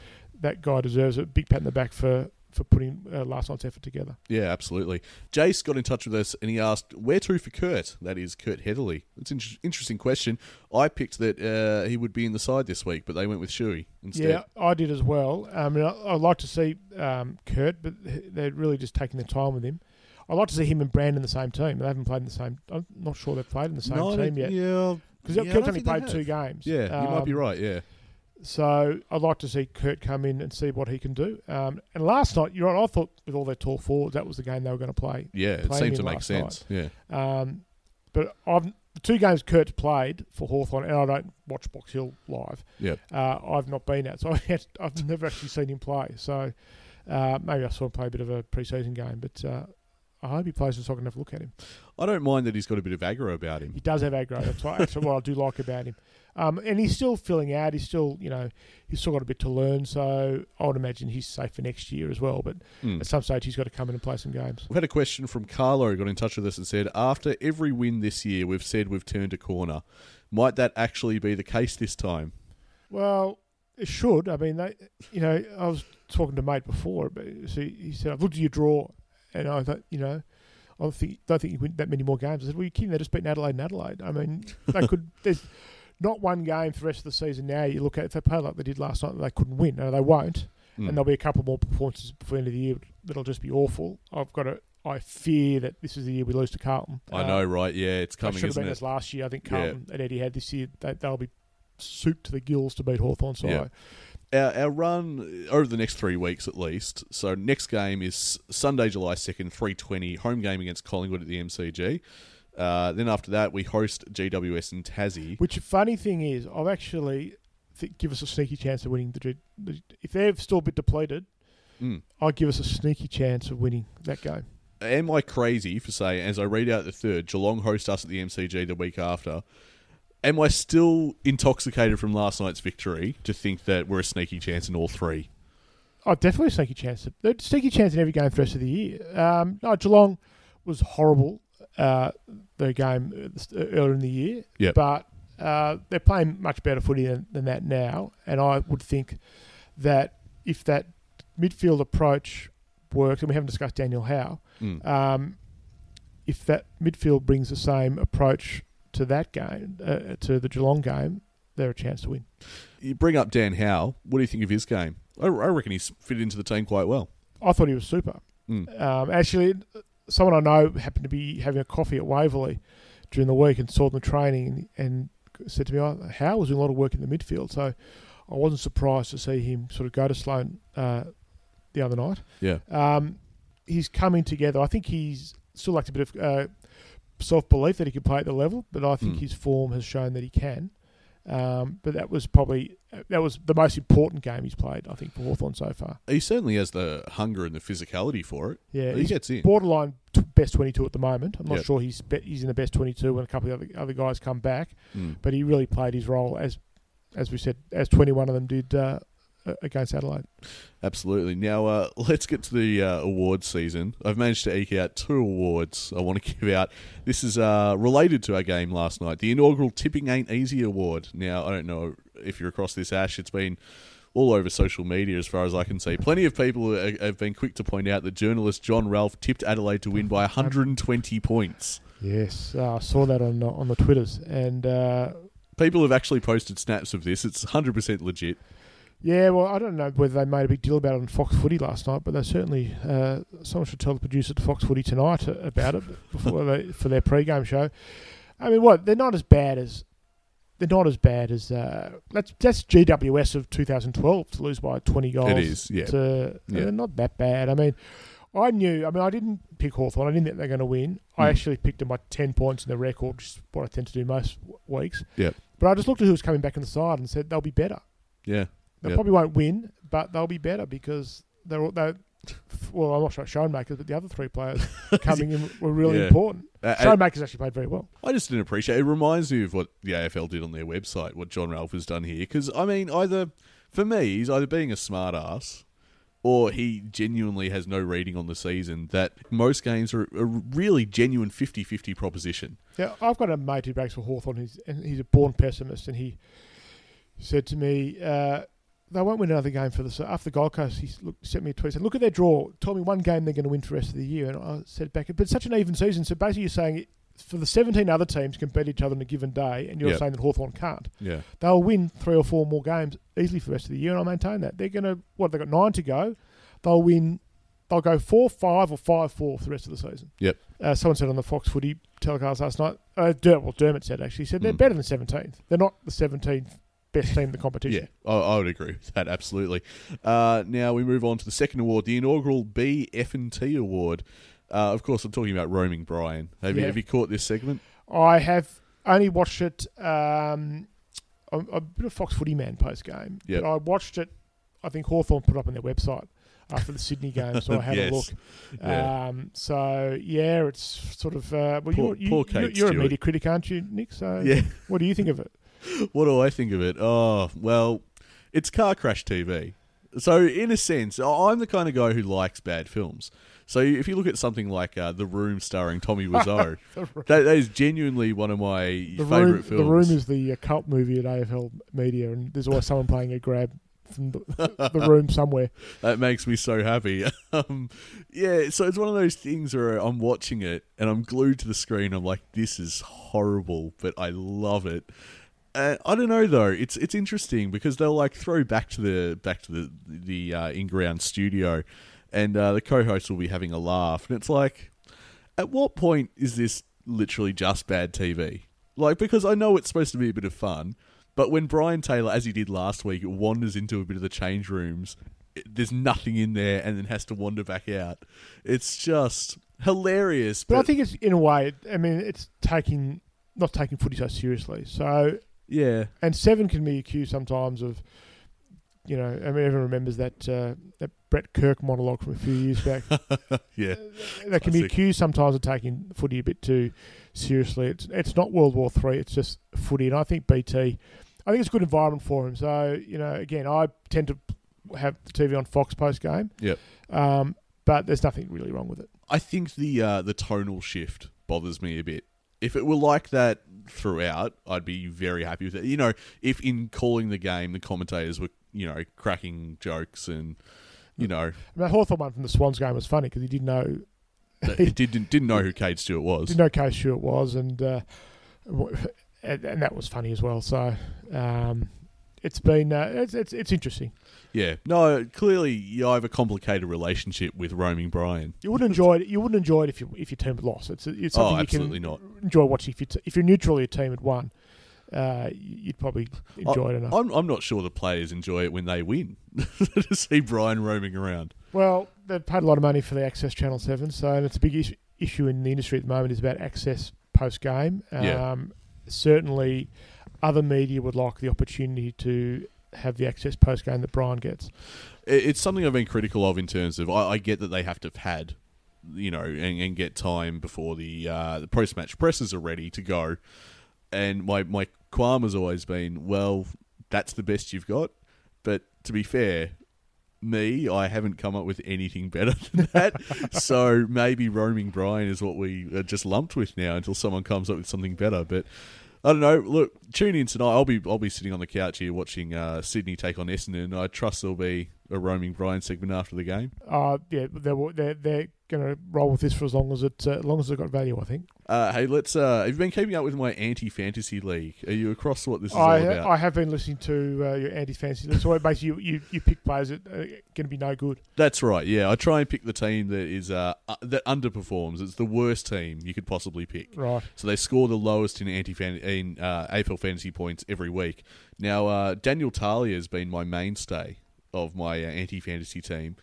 that guy deserves a big pat in the back for for putting uh, last night's effort together. yeah, absolutely. Jace got in touch with us and he asked, "Where to for Kurt?" That is Kurt Heatherley. It's an inter- interesting question. I picked that uh, he would be in the side this week, but they went with Shuey instead. Yeah, I did as well. I mean, I, I'd like to see um, Kurt, but they're really just taking their time with him. I'd like to see him and Brandon in the same team. They haven't played in the same. I'm not sure they've played in the same No, team yet Yeah, because yeah, Kurt's only played two games. Yeah, you might be Um, right. Yeah, So I'd like to see Kurt come in and see what he can do. Um, and last night, you're right. I thought with all their tall forwards, that was the game they were going to play. yeah, it seemed to make sense. Yeah, Um, but I've the two games Kurt's played for Hawthorn, and I don't watch Box Hill live. Yep. Uh, I've not been at, so (laughs) I've never actually seen him play. So uh, maybe I saw him play a bit of a pre-season game, but uh, I hope he plays so I can have a look at him. I don't mind that he's got a bit of aggro about him. He does have aggro. That's what, actually what I do like about him. Um, and he's still filling out. He's still, you know, he's still got a bit to learn. So I would imagine he's safe for next year as well. But Mm. at some stage, he's got to come in and play some games. We've had a question from Carlo who got in touch with us and said, after every win this year, we've said we've turned a corner. Might that actually be the case this time? Well, it should. I mean, they, you know, I was talking to mate before, but so he said, "I've looked at your draw, and I thought, you know, I don't think don't think you win that many more games." I said, "Well, you kidding? They just beat Adelaide and Adelaide. I mean, they (laughs) could. There's not one game for the rest of the season. Now you look at if they play like they did last night, they couldn't win. No, they won't, Mm. and there'll be a couple more performances before the end of the year that'll just be awful. I've got to. I fear that this is the year we lose to Carlton. I Uh, know, right? Yeah, it's coming, should have been it? as last year. I think Yeah. Carlton and Eddie had this year. They, they'll be soup to the gills to beat Hawthorn. So Yeah. Our, our run over the next three weeks at least. So next game is Sunday, July second, three twenty, home game against Collingwood at the MCG. Uh, then after that, we host GWS and Tassie. Which funny thing is, I've actually th- give us a sneaky chance of winning the, G- the. If they're still a bit depleted, Mm. I'd give us a sneaky chance of winning that game. Am I crazy for saying, as I read out the third, Geelong host us at the MCG the week after? Am I still intoxicated from last night's victory to think that we're a sneaky chance in all three? Oh, definitely a sneaky chance. They're sneaky chance in every game for the rest of the year. Um, no, Geelong was horrible. Uh, the game earlier in the year, Yep. but uh, they're playing much better footy than, than that now. And I would think that if that midfield approach works, and we haven't discussed Daniel Howe, Mm. um, if that midfield brings the same approach to that game, uh, to the Geelong game, they're a chance to win. You bring up Dan Howe. What do you think of his game? I, I reckon he's fitted into the team quite well. I thought he was super. Mm. Um, actually, someone I know happened to be having a coffee at Waverley during the week and saw them training and, and said to me, oh, Howe was doing a lot of work in the midfield. So I wasn't surprised to see him sort of go to Sloane uh, the other night. Yeah. Um, he's coming together. I think he's still lacked a bit of uh, self belief that he can play at the level, but I think Mm. his form has shown that he can. Um, but that was probably that was the most important game he's played, I think, for Hawthorn so far. He certainly has the hunger and the physicality for it. Yeah, he gets in. borderline t- best twenty-two at the moment. I'm not Yep. sure he's be- he's in the best twenty-two when a couple of other, other guys come back, Mm. but he really played his role as as we said, as twenty-one of them did uh, a- against Adelaide. Absolutely. Now, uh, (laughs) let's get to the uh, awards season. I've managed to eke out two awards I want to (laughs) give out. This is uh, related to our game last night the inaugural Tipping Ain't Easy Award. Now, I don't know if you're across this, Ash. It's been all over social media as far as I can see. Plenty of people have been quick to point out that journalist John Ralph tipped Adelaide to win by (laughs) 120 points. Yes, uh, I saw that on the, on the twitters, and uh, People have actually posted snaps of this. It's 100% legit. Yeah, well, I don't know whether they made a big deal about it on Fox Footy last night, but they certainly uh, someone should tell the producer at Fox Footy tonight about it (laughs) before they, for their pre-game show. I mean, what they're not as bad as they're not as bad as uh, that's that's GWS of 2012 to lose by 20 goals. It is, yeah. To, Yeah. They're not that bad. I mean, I knew. I mean, I didn't pick Hawthorn. I didn't think they're going to win. I Hmm. actually picked them by 10 points in the record, which is what I tend to do most w- weeks. Yeah. But I just looked at who was coming back on the side and said they'll be better. Yeah. They Yep. probably won't win, but they'll be better because they're all they. Well, I'm not sure Schoenmakers, but the other three players (laughs) coming in were really Yeah. important. Uh, Schoenmakers actually played very well. I just didn't appreciate. It reminds me of what the AFL did on their website, what Jon Ralph has done here. Because I mean, either for me, he's either being a smart ass, or he genuinely has no reading on the season. That most games are a really genuine 50-50 proposition. Yeah, I've got a mate who breaks for Hawthorn. He's and he's a born pessimist, and he said to me, uh, "They won't win another game for the after the Gold Coast." He look, sent me a tweet. Said, "Look at their draw. Tell me one game they're going to win for the rest of the year." And I said back, "But it's such an even season." So basically, you're saying for the 17 other teams compete each other on a given day, and you're Yep. saying that Hawthorn can't. Yeah, They'll win three or four more games easily for the rest of the year, and I maintain that they're going to. What they've got nine to go. They'll win. They'll go four five or five four for the rest of the season. Yep. Uh, someone said on the Fox Footy telecast last night. Uh, Der- well, Dermott said actually he said they're Mm. better than seventeenth. They're not the seventeenth best team in the yeah, competition. I, I would agree with that absolutely. Uh, now we move on to the second award, the inaugural BF&T Award. Uh, of course, I'm talking about roaming Brian. Have you Yeah. have you caught this segment? I have only watched it. Um, I'm, I'm a bit of Fox Footy man post game. Yep. But I watched it. I think Hawthorn put it up on their website after the Sydney (laughs) game, so I had Yes. a look. Yeah. Um, so yeah, it's sort of. Uh, well, Poor- you're, you, poor Kate you're a Stewart. media critic, aren't you, Nick? So Yeah. what do you think of it? (laughs) What do I think of it? Oh, well, it's car crash TV. So, in a sense, I'm the kind of guy who likes bad films. So, if you look at something like uh, The Room starring Tommy (laughs) Wiseau, that, that is genuinely one of my favourite films. the room is the uh, cult movie at AFL Media, and there's always someone playing a grab from the, the room somewhere. (laughs) That makes me so happy. um, yeah, so it's one of those things where I'm watching it and I'm glued to the screen. I'm like, this is horrible, but I love it. Uh, I don't know though. It's it's interesting because they'll like throw back to the back to the the uh, in ground studio, and uh, the co-host will be having a laugh, and it's like, at what point is this literally just bad TV? Like because I know it's supposed to be a bit of fun, but when Brian Taylor, as he did last week, wanders into a bit of the change rooms, it, there's nothing in there, and then has to wander back out. It's just hilarious. But But, I think it's in a way. I mean, it's taking not taking footy so seriously. So yeah, and seven can be accused sometimes of, you know, I mean, everyone remembers that uh, that Brett Kirk monologue from a few years back. (laughs) yeah, they can be accused sometimes of taking footy a bit too seriously. It's it's not World War Three. It's just footy, and I think BT. I think it's a good environment for him. So you know, again, I tend to have the TV on Fox post game. Yep. Um, but there's nothing really wrong with it. I think the uh, the tonal shift bothers me a bit. If it were like that throughout, I'd be very happy with it. You know, if in calling the game, the commentators were you know cracking jokes and you know that Hawthorn one from the Swans game was funny because he didn't know (laughs) it didn't didn't know who Cade Stewart was. didn't know Case Stewart was, and, uh, and and that was funny as well. So um, it's been uh, it's, it's it's interesting. Yeah, no, clearly you have a complicated relationship with roaming Brian. You wouldn't enjoy it. You wouldn't enjoy it if you if your team had lost. It's it's something Oh, you absolutely can not. enjoy watching. If you t- if you're neutral, your team had won. Uh, you'd probably enjoy it enough. I'm I'm not sure the players enjoy it when they win (laughs) to see Brian roaming around. Well, they've paid a lot of money for the Access Channel Seven, so it's a big issue, issue in the industry at the moment is about access post game. Um, Yeah. Certainly, other media would like the opportunity to have the access post game that Brian gets. It's something I've been critical of in terms of I, I get that they have to have had, you know, and, and get time before the uh, the post match presses are ready to go. And my my qualm has always been, well, that's the best you've got. But to be fair, me, I haven't come up with anything better than (laughs) that. so maybe roaming Brian is what we are just lumped with now until someone comes up with something better. But I don't know. Look, tune in tonight. I'll be I'll be sitting on the couch here watching uh, Sydney take on Essendon. I trust there'll be a roaming Brian segment after the game. Uh, yeah, they're they're, they're going to roll with this for as long as it uh, as long as it's got value. I think. Uh, hey, let's. Uh, have you been keeping up with my anti-fantasy league? Are you across what this is I all about? I have been listening to uh, your anti fantasy. League so basically, you, you you pick players that are going to be no good. That's right. Yeah, I try and pick the team that is uh, uh, that underperforms. It's the worst team you could possibly pick. Right. So they score the lowest in anti in uh, AFL fantasy points every week. Now uh, Daniel Talia has been my mainstay of my uh, anti fantasy team,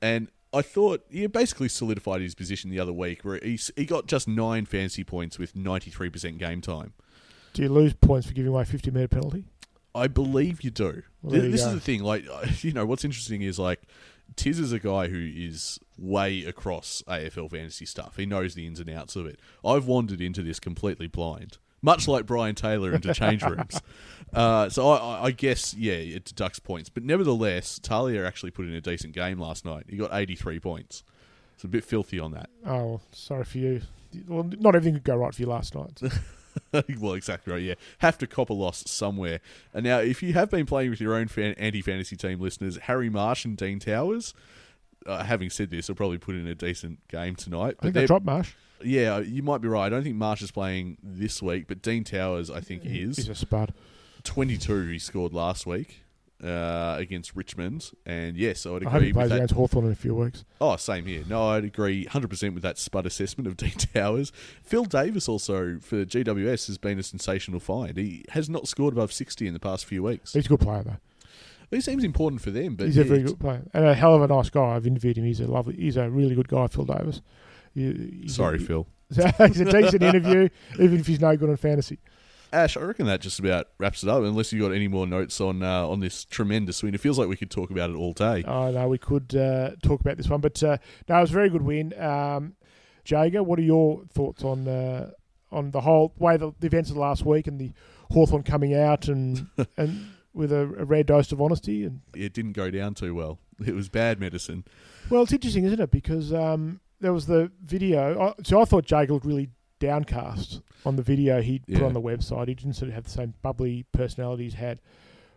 and I thought he basically solidified his position the other week, where he he got just nine fantasy points with ninety three percent game time. Do you lose points for giving away fifty metre penalty? I believe you do. Well, Th- you this go. is the thing. Like, (laughs) you know, what's interesting is like, Tiz is a guy who is way across AFL fantasy stuff. He knows the ins and outs of it. I've wandered into this completely blind, much like Brian Taylor into change (laughs) rooms. Uh, so I, I- guess, yeah, it deducts points. But nevertheless, Talia actually put in a decent game last night. He got 83 points. It's a bit filthy on that. Oh, sorry for you. Well, not everything could go right for you last night. (laughs) well, exactly right. Yeah, have to cop a loss somewhere. And now, if you have been playing with your own fan- anti-fantasy team listeners, Harry Marsh and Dean Towers. Uh, having said this, will probably put in a decent game tonight. I think they're- dropped Marsh. yeah, you might be right. I don't think Marsh is playing this week, but Dean Towers, I think, He's is a spud. twenty-two. He scored last week uh, against Richmond, and yes, I would I hope he agree plays with that. against Hawthorn in a few weeks. Oh, same here. No, I'd agree 100% with that spud assessment of (laughs) Dean Towers. Phil Davis also, for GWS, has been a sensational find. He has not scored above 60 in the past few weeks. He's a good player though. He seems important for them, but he's a very good player and a hell of a nice guy. I've interviewed him. He's a lovely. He's a really good guy, Phil Davis. He- he's Sorry, a, Phil. (laughs) he's a decent interview, even if he's no good on fantasy. Ash, I reckon that just about wraps it up. Unless you've got any more notes on uh, on this tremendous win, it feels like we could talk about it all day. Oh no, we could uh, talk about this one, but uh, no, it was a very good win. Um, Jaeger, what are your thoughts on uh, on the whole way the, the events of the last week and the Hawthorn coming out and (laughs) and with a, a rare dose of honesty and It didn't go down too well. It was bad medicine. Well, it's interesting, isn't it? Because um, there was the video. I so I thought Jake looked really downcast on the video he put Yeah. on the website. He didn't sort of have the same bubbly personality he's had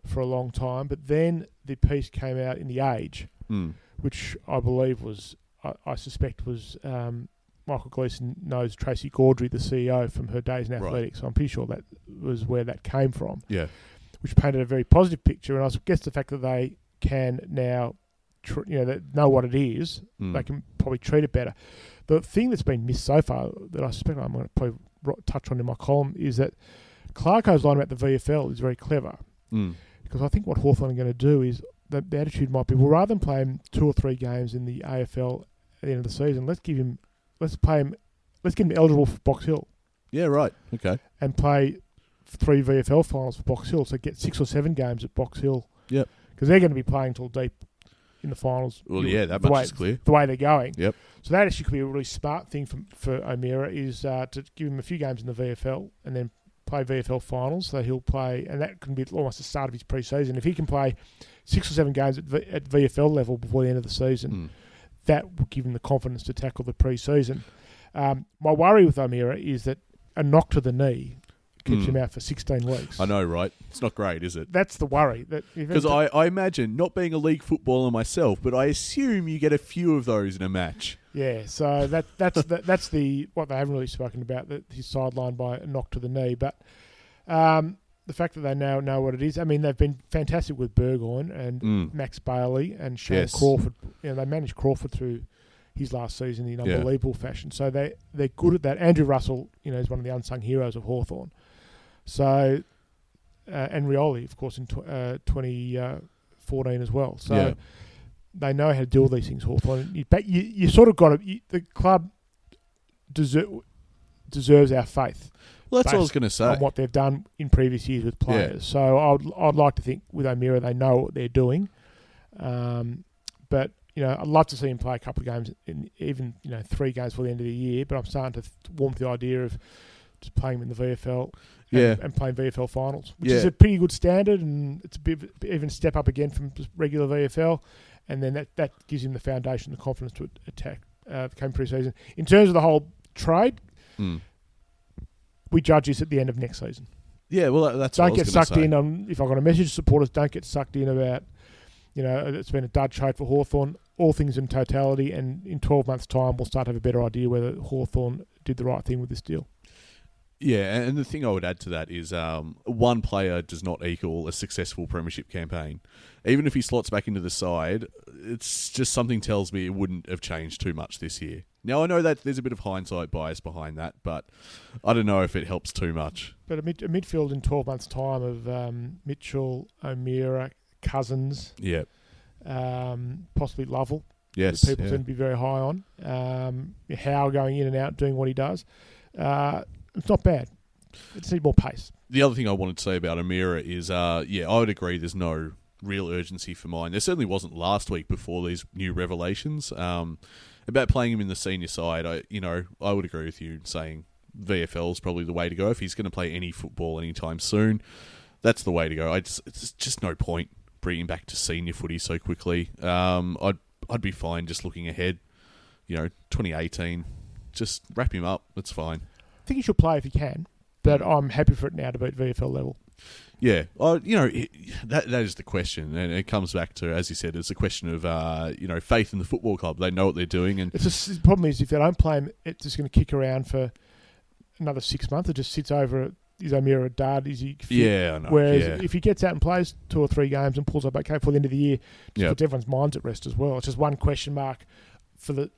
for a long time. But then the piece came out in the Age, Mm. which I believe was, I, I suspect was. Um, Michael Gleeson knows Tracey Gaudry, the CEO, from her days in Right. athletics. So I'm pretty sure that was where that came from Yeah. Which painted a very positive picture. And I guess the fact that they can now, tr- you know, know what it is, Mm. they can probably treat it better. The thing that's been missed so far that I suspect I'm going to probably ro- touch on in my column is that Clarko's line about the VFL is very clever Mm. because I think what Hawthorn are going to do is the, the attitude might be, well, rather than play him two or three games in the AFL at the end of the season, let's give him, let's play him, let's get him eligible for Box Hill Yeah, right. Okay. and play three VFL finals for Box Hill. So get six or seven games at Box Hill. Yep. Because they're going to be playing till deep in the finals. Well, yeah, that much way, is clear. The way they're going. Yep. So that actually could be a really smart thing for for O'Meara is uh, to give him a few games in the VFL and then play VFL finals. So he'll play, and that can be almost the start of his pre-season. If he can play six or seven games at, v, at VFL level before the end of the season, Mm. that will give him the confidence to tackle the pre-season. Um, my worry with O'Meara is that a knock to the knee keeps Mm. him out for 16 weeks. I know, right? It's not great, is it? That's the worry. That Because I, I imagine, not being a league footballer myself, but I assume you get a few of those in a match. yeah, so that that's the, that's the what they haven't really spoken about. That he's sidelined by a knock to the knee, but um, the fact that they now know what it is. I mean, they've been fantastic with Burgoyne and Mm. Max Bailey and Shane Yes. Crawford. You know, they managed Crawford through his last season in Yeah. unbelievable fashion. So they they're good at that. Andrew Russell, you know, is one of the unsung heroes of Hawthorn. So uh, and Rioli, of course, in tw- uh, 2014 as well. So Yeah. they know how to deal with these things. Hawthorn, you, but you you sort of got to the club deser- deserves our faith Well, that's what I was going to say. on what they've done in previous years with players. So I'd I'd like to think with O'Meara they know what they're doing, um, but you know I'd love to see him play a couple of games, in, even you know three games for the end of the year. But I'm starting to th- warm to the idea of just playing him in the VFL. And- Yeah. and, playing VFL finals, which is a pretty good standard, and it's a bit even step up again from regular VFL, and then that, that gives him the foundation, the confidence to attack uh, the coming pre-season. In terms of the whole trade, Mm. we judge this at the end of next season. Yeah, well, that- that's I don't get sucked say. in on if I've got a message to supporters, don't get sucked in about you know it's been a dud trade for Hawthorn. All things in totality, and in twelve months' time, we'll start to have a better idea whether Hawthorn did the right thing with this deal. Yeah, and the thing I would add to that is um, one player does not equal a successful premiership campaign. Even if he slots back into the side, it's just something tells me it wouldn't have changed too much this year. Now I know that there's a bit of hindsight bias behind that, but I don't know if it helps too much. But a, mid, a midfield in twelve months' time of um, Mitchell, O'Meara, Cousins, Yeah. um, possibly Lovell. Yes. people yeah. seem to be very high on. Um, Howe going in and out, doing what he does. Uh, it's not bad. It's need more pace. the other thing I wanted to say about O'Meara is, uh, yeah, I would agree. There's no real urgency for mine. There certainly wasn't last week before these new revelations. Um, about playing him in the senior side, I, you know, I would agree with you saying VFL is probably the way to go if he's going to play any football anytime soon. That's the way to go. I just, it's just no point bringing back to senior footy so quickly. Um, I'd I'd be fine just looking ahead. You know, 2018, just wrap him up. That's fine. Think he should play if he can, but I'm happy for it now to be at VFL level. Yeah, uh, you know it, that that is the question, and it comes back to, as you said, it's a question of uh, you know faith in the football club. They know what they're doing, and It's just, the problem is if they don't play him, it's just going to kick around for another six months. It just sits over. Is O'Meara a dud? Is he fit? yeah, I know. Whereas yeah. if he gets out and plays two or three games and pulls up okay for the end of the year, just Yeah. puts everyone's minds at rest as well. It's just one question mark for the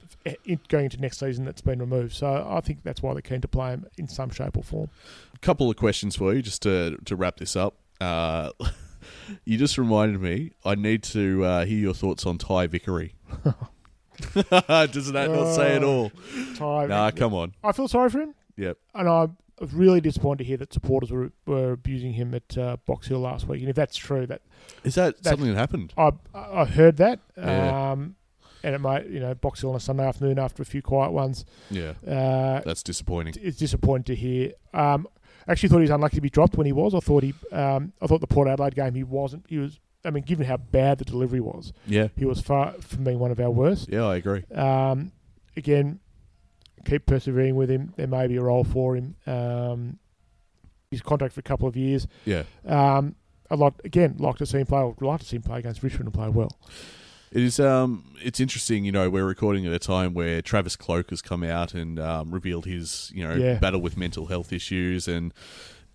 in, going into next season that's been removed. So I think that's why they're keen to play him in some shape or form. A couple of questions for you, just to to wrap this up. Uh, (laughs) you just reminded me. I need to uh, hear your thoughts on Ty Vickery. (laughs) Does that not say it all? Ty, Nah, come on. I feel sorry for him, Yep. and I was really disappointed to hear that supporters were were abusing him at uh, Box Hill last week. And if that's true, that Is that That's- something that happened? I I heard that, Yeah. um, and it might you know Box Hill on a Sunday afternoon after a few quiet ones. Yeah, Uh, that's disappointing. it's disappointing to hear. Um, I actually thought he was unlucky to be dropped when he was. I thought he, um, I thought the Port Adelaide game he wasn't. He was. I mean, given how bad the delivery was, Yeah, he was far from being one of our worst. yeah, I agree. Um, again, keep persevering with him. There may be a role for him. Um, his contract for a couple of years. Yeah, Um, I'd like again like to see him play. I'd like to see him play against Richmond and play well. It is. Um, it's interesting. You know, we're recording at a time where Travis Cloke has come out and um, revealed his, you know, Yeah. battle with mental health issues, and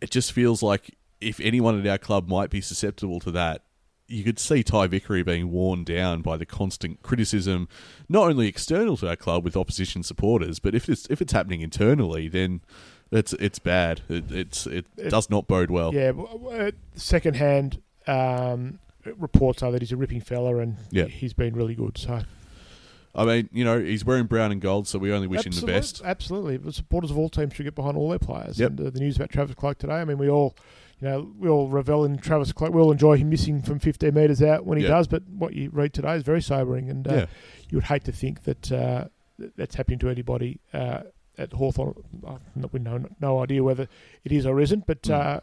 it just feels like if anyone at our club might be susceptible to that, you could see Ty Vickery being worn down by the constant criticism, not only external to our club with opposition supporters, but if it's if it's happening internally, then it's it's bad. It, it's it, It- does not bode well. Yeah, second-hand um, reports are that he's a ripping fella and Yeah. he's been really good. So I mean, you know, he's wearing brown and gold, so we only wish him the best. Absolutely, the supporters of all teams should get behind all their players. Yep. And uh, the news about Travis Cloke today. I mean, we all, you know, we all revel in Travis Cloke. We all enjoy him missing from 15 metres out when he Yeah. does. But what you read today is very sobering, and uh, Yeah. you would hate to think that uh, that's happening to anybody uh, at Hawthorn. We know no idea whether it is or isn't, but. Mm. Uh,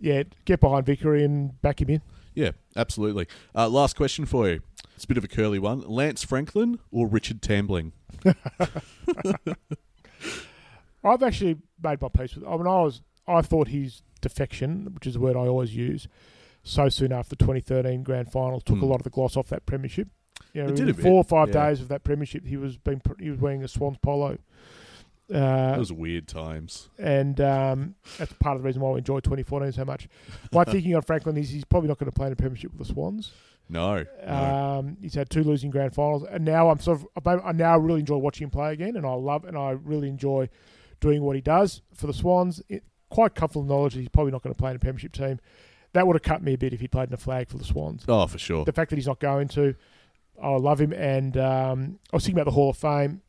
yeah, get behind Vickery and back him in. Yeah, absolutely. Uh, last question for you. It's a bit of a curly one. Lance Franklin or Richard Tambling? (laughs) I've actually made my peace with. I mean, I was I thought his defection, which is a word I always use, so soon after the 2013 grand final took a Hmm. lot of the gloss off that premiership. You know, It did a bit, four or five yeah. days of that premiership, he was being he was wearing a Swans polo, It uh, was weird times. and um, that's part of the reason why we enjoy 2014 so much. My (laughs) thinking on Franklin is he's probably not going to play in a premiership with the Swans. No. no. Um, he's had two losing grand finals, and now I'm sort of I now really enjoy watching him play again, and I love and I really enjoy doing what he does for the Swans. It, quite comfortable knowledge that he's probably not going to play in a premiership team. That would have cut me a bit if he played in a flag for the Swans. oh, for sure. The fact that he's not going to, I love him, and um, I was thinking about the Hall of Fame.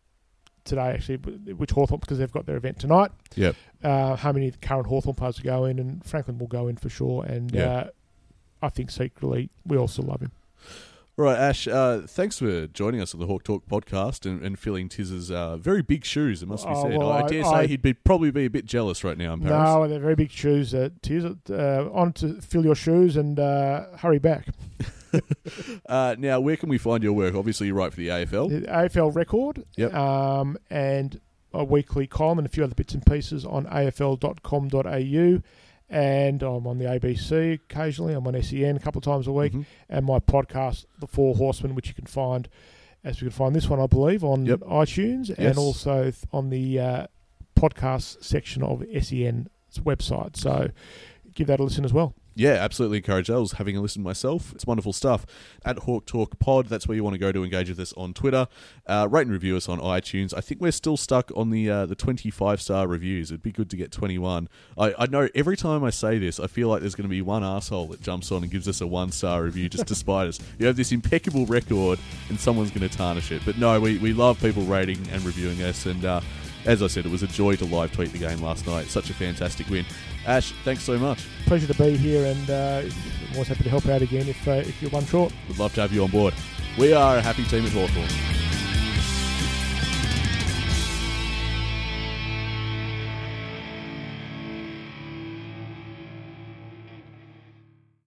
Today actually, which Hawthorn because they've got their event tonight. Yep. Uh, how many current Hawthorn players will go in, and Franklin will go in for sure. And Yeah. uh, I think secretly we also love him. Right, Ash, uh, thanks for joining us on the Hawk Talk podcast and, and filling Tiz's uh, very big shoes, it must be Oh, said. well, I, I- dare say I- he'd be probably be a bit jealous right now in Paris. No, they're very big shoes. Uh, tears, uh, on to fill your shoes and uh, hurry back. (laughs) (laughs) Uh, now, where can we find your work? Obviously, you write for the AFL. The AFL record, Yep. um, and a weekly column and a few other bits and pieces on afl.com.au. And I'm on the ABC occasionally. I'm on SEN a couple of times a week. Mhm. And my podcast, The Four Horsemen, which you can find, as we can find this one, I believe, on Yep. iTunes Yes. and also th- on the uh, podcast section of SEN's website. So give that a listen as well. Yeah, absolutely encourage that. I was having a listen myself. It's wonderful stuff. At Hawk Talk Pod, that's where you want to go to engage with us on Twitter. Uh, rate and review us on iTunes. I think we're still stuck on the uh, the 25 star reviews. It'd be good to get 21. I, I know every time I say this, I feel like there's going to be one asshole that jumps on and gives us a one star review just to spite us. You have this impeccable record and someone's going to tarnish it. But no, we, we love people rating and reviewing us. And uh, as I said, it was a joy to live tweet the game last night. Such a fantastic win. Ash, thanks so much. Pleasure to be here, and uh, always happy to help out again if uh, if you're one short. Would love to have you on board. We are a happy team at Hawthorn.